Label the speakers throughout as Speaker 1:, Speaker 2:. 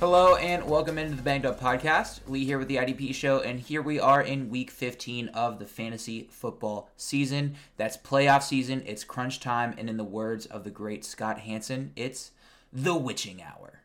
Speaker 1: Hello and welcome into the Banged Up Podcast. Lee here with the IDP show, and here we are in week 15 of the fantasy football season. That's playoff season, it's crunch time, and in the words of the great Scott Hanson, it's the witching hour.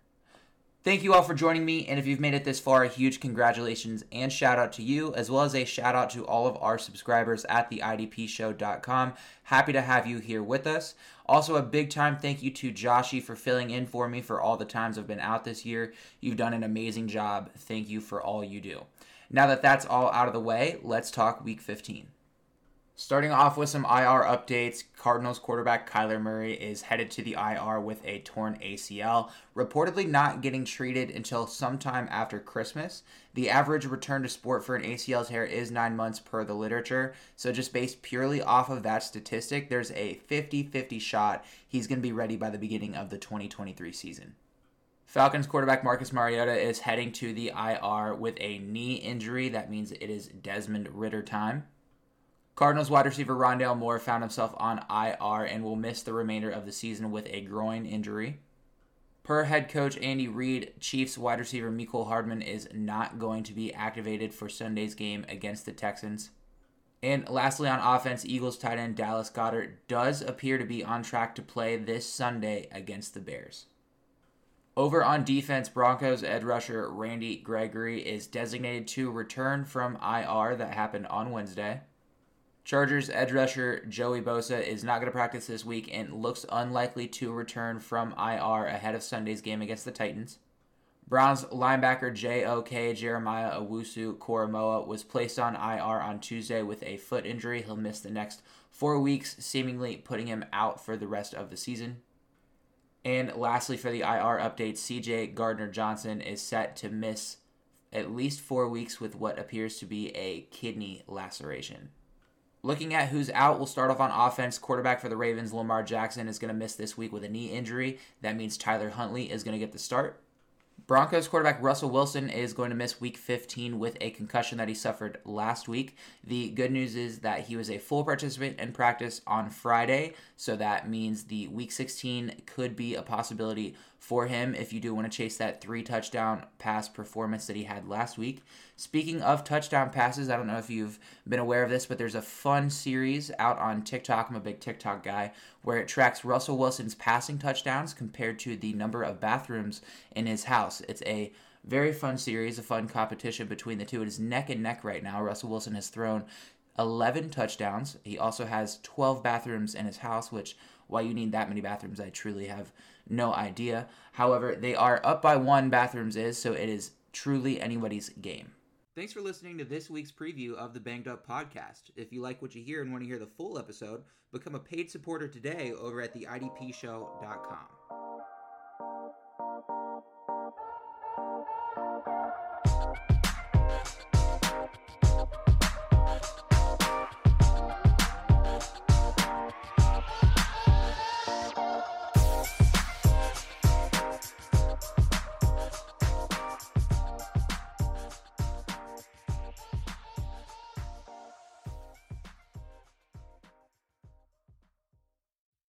Speaker 1: Thank you all for joining me, and if you've made it this far, a huge congratulations and shout out to you, as well as a shout out to all of our subscribers at theidpshow.com. Happy to have you here with us. Also, a big time thank you to Joshy for filling in for me for all the times I've been out this year. You've done an amazing job. Thank you for all you do. Now that that's all out of the way, let's talk week 15. Starting off with some IR updates, Cardinals quarterback Kyler Murray is headed to the IR with a torn ACL, reportedly not getting treated until sometime after Christmas. The average return to sport for an ACL tear is nine months per the literature, so just based purely off of that statistic, there's a 50 50 shot he's going to be ready by the beginning of the 2023 season. Falcons quarterback Marcus Mariota is heading to the IR with a knee injury. That means it is Desmond Ridder time. Cardinals wide receiver Rondale Moore found himself on IR and will miss the remainder of the season with a groin injury. Per head coach Andy Reid, Chiefs wide receiver Mecole Hardman is not going to be activated for Sunday's game against the Texans. And lastly, on offense, Eagles tight end Dallas Goedert does appear to be on track to play this Sunday against the Bears. Over on defense, Broncos edge rusher Randy Gregory is designated to return from IR that happened on Wednesday. Chargers edge rusher Joey Bosa is not going to practice this week and looks unlikely to return from IR ahead of Sunday's game against the Titans. Browns linebacker J.O.K. Jeremiah Owusu Koramoah was placed on IR on Tuesday with a foot injury. He'll miss the next four weeks, seemingly putting him out for the rest of the season. And lastly, for the IR update, CJ Gardner Johnson is set to miss at least four weeks with what appears to be a kidney laceration. Looking at who's out, we'll start off on offense. Quarterback for the Ravens, Lamar Jackson, is going to miss this week with a knee injury. That means Tyler Huntley is going to get the start. Broncos quarterback Russell Wilson is going to miss week 15 with a concussion that he suffered last week. The good news is that he was a full participant in practice on Friday, so that means the week 16 could be a possibility for him if you do want to chase that three touchdown pass performance that he had last week. Speaking of touchdown passes, I don't know if you've been aware of this, but there's a fun series out on TikTok. I'm a big TikTok guy where it tracks Russell Wilson's passing touchdowns compared to the number of bathrooms in his house. It's a very fun series, a fun competition between the two. It is neck and neck right now. Russell Wilson has thrown 11 touchdowns. He also has 12 bathrooms in his house, which why you need that many bathrooms, I truly have no idea. However, they are up by one, bathrooms is, so it is truly anybody's game. Thanks for listening to this week's preview of the Banged Up Podcast. If you like what you hear and want to hear the full episode, become a paid supporter today over at theidpshow.com.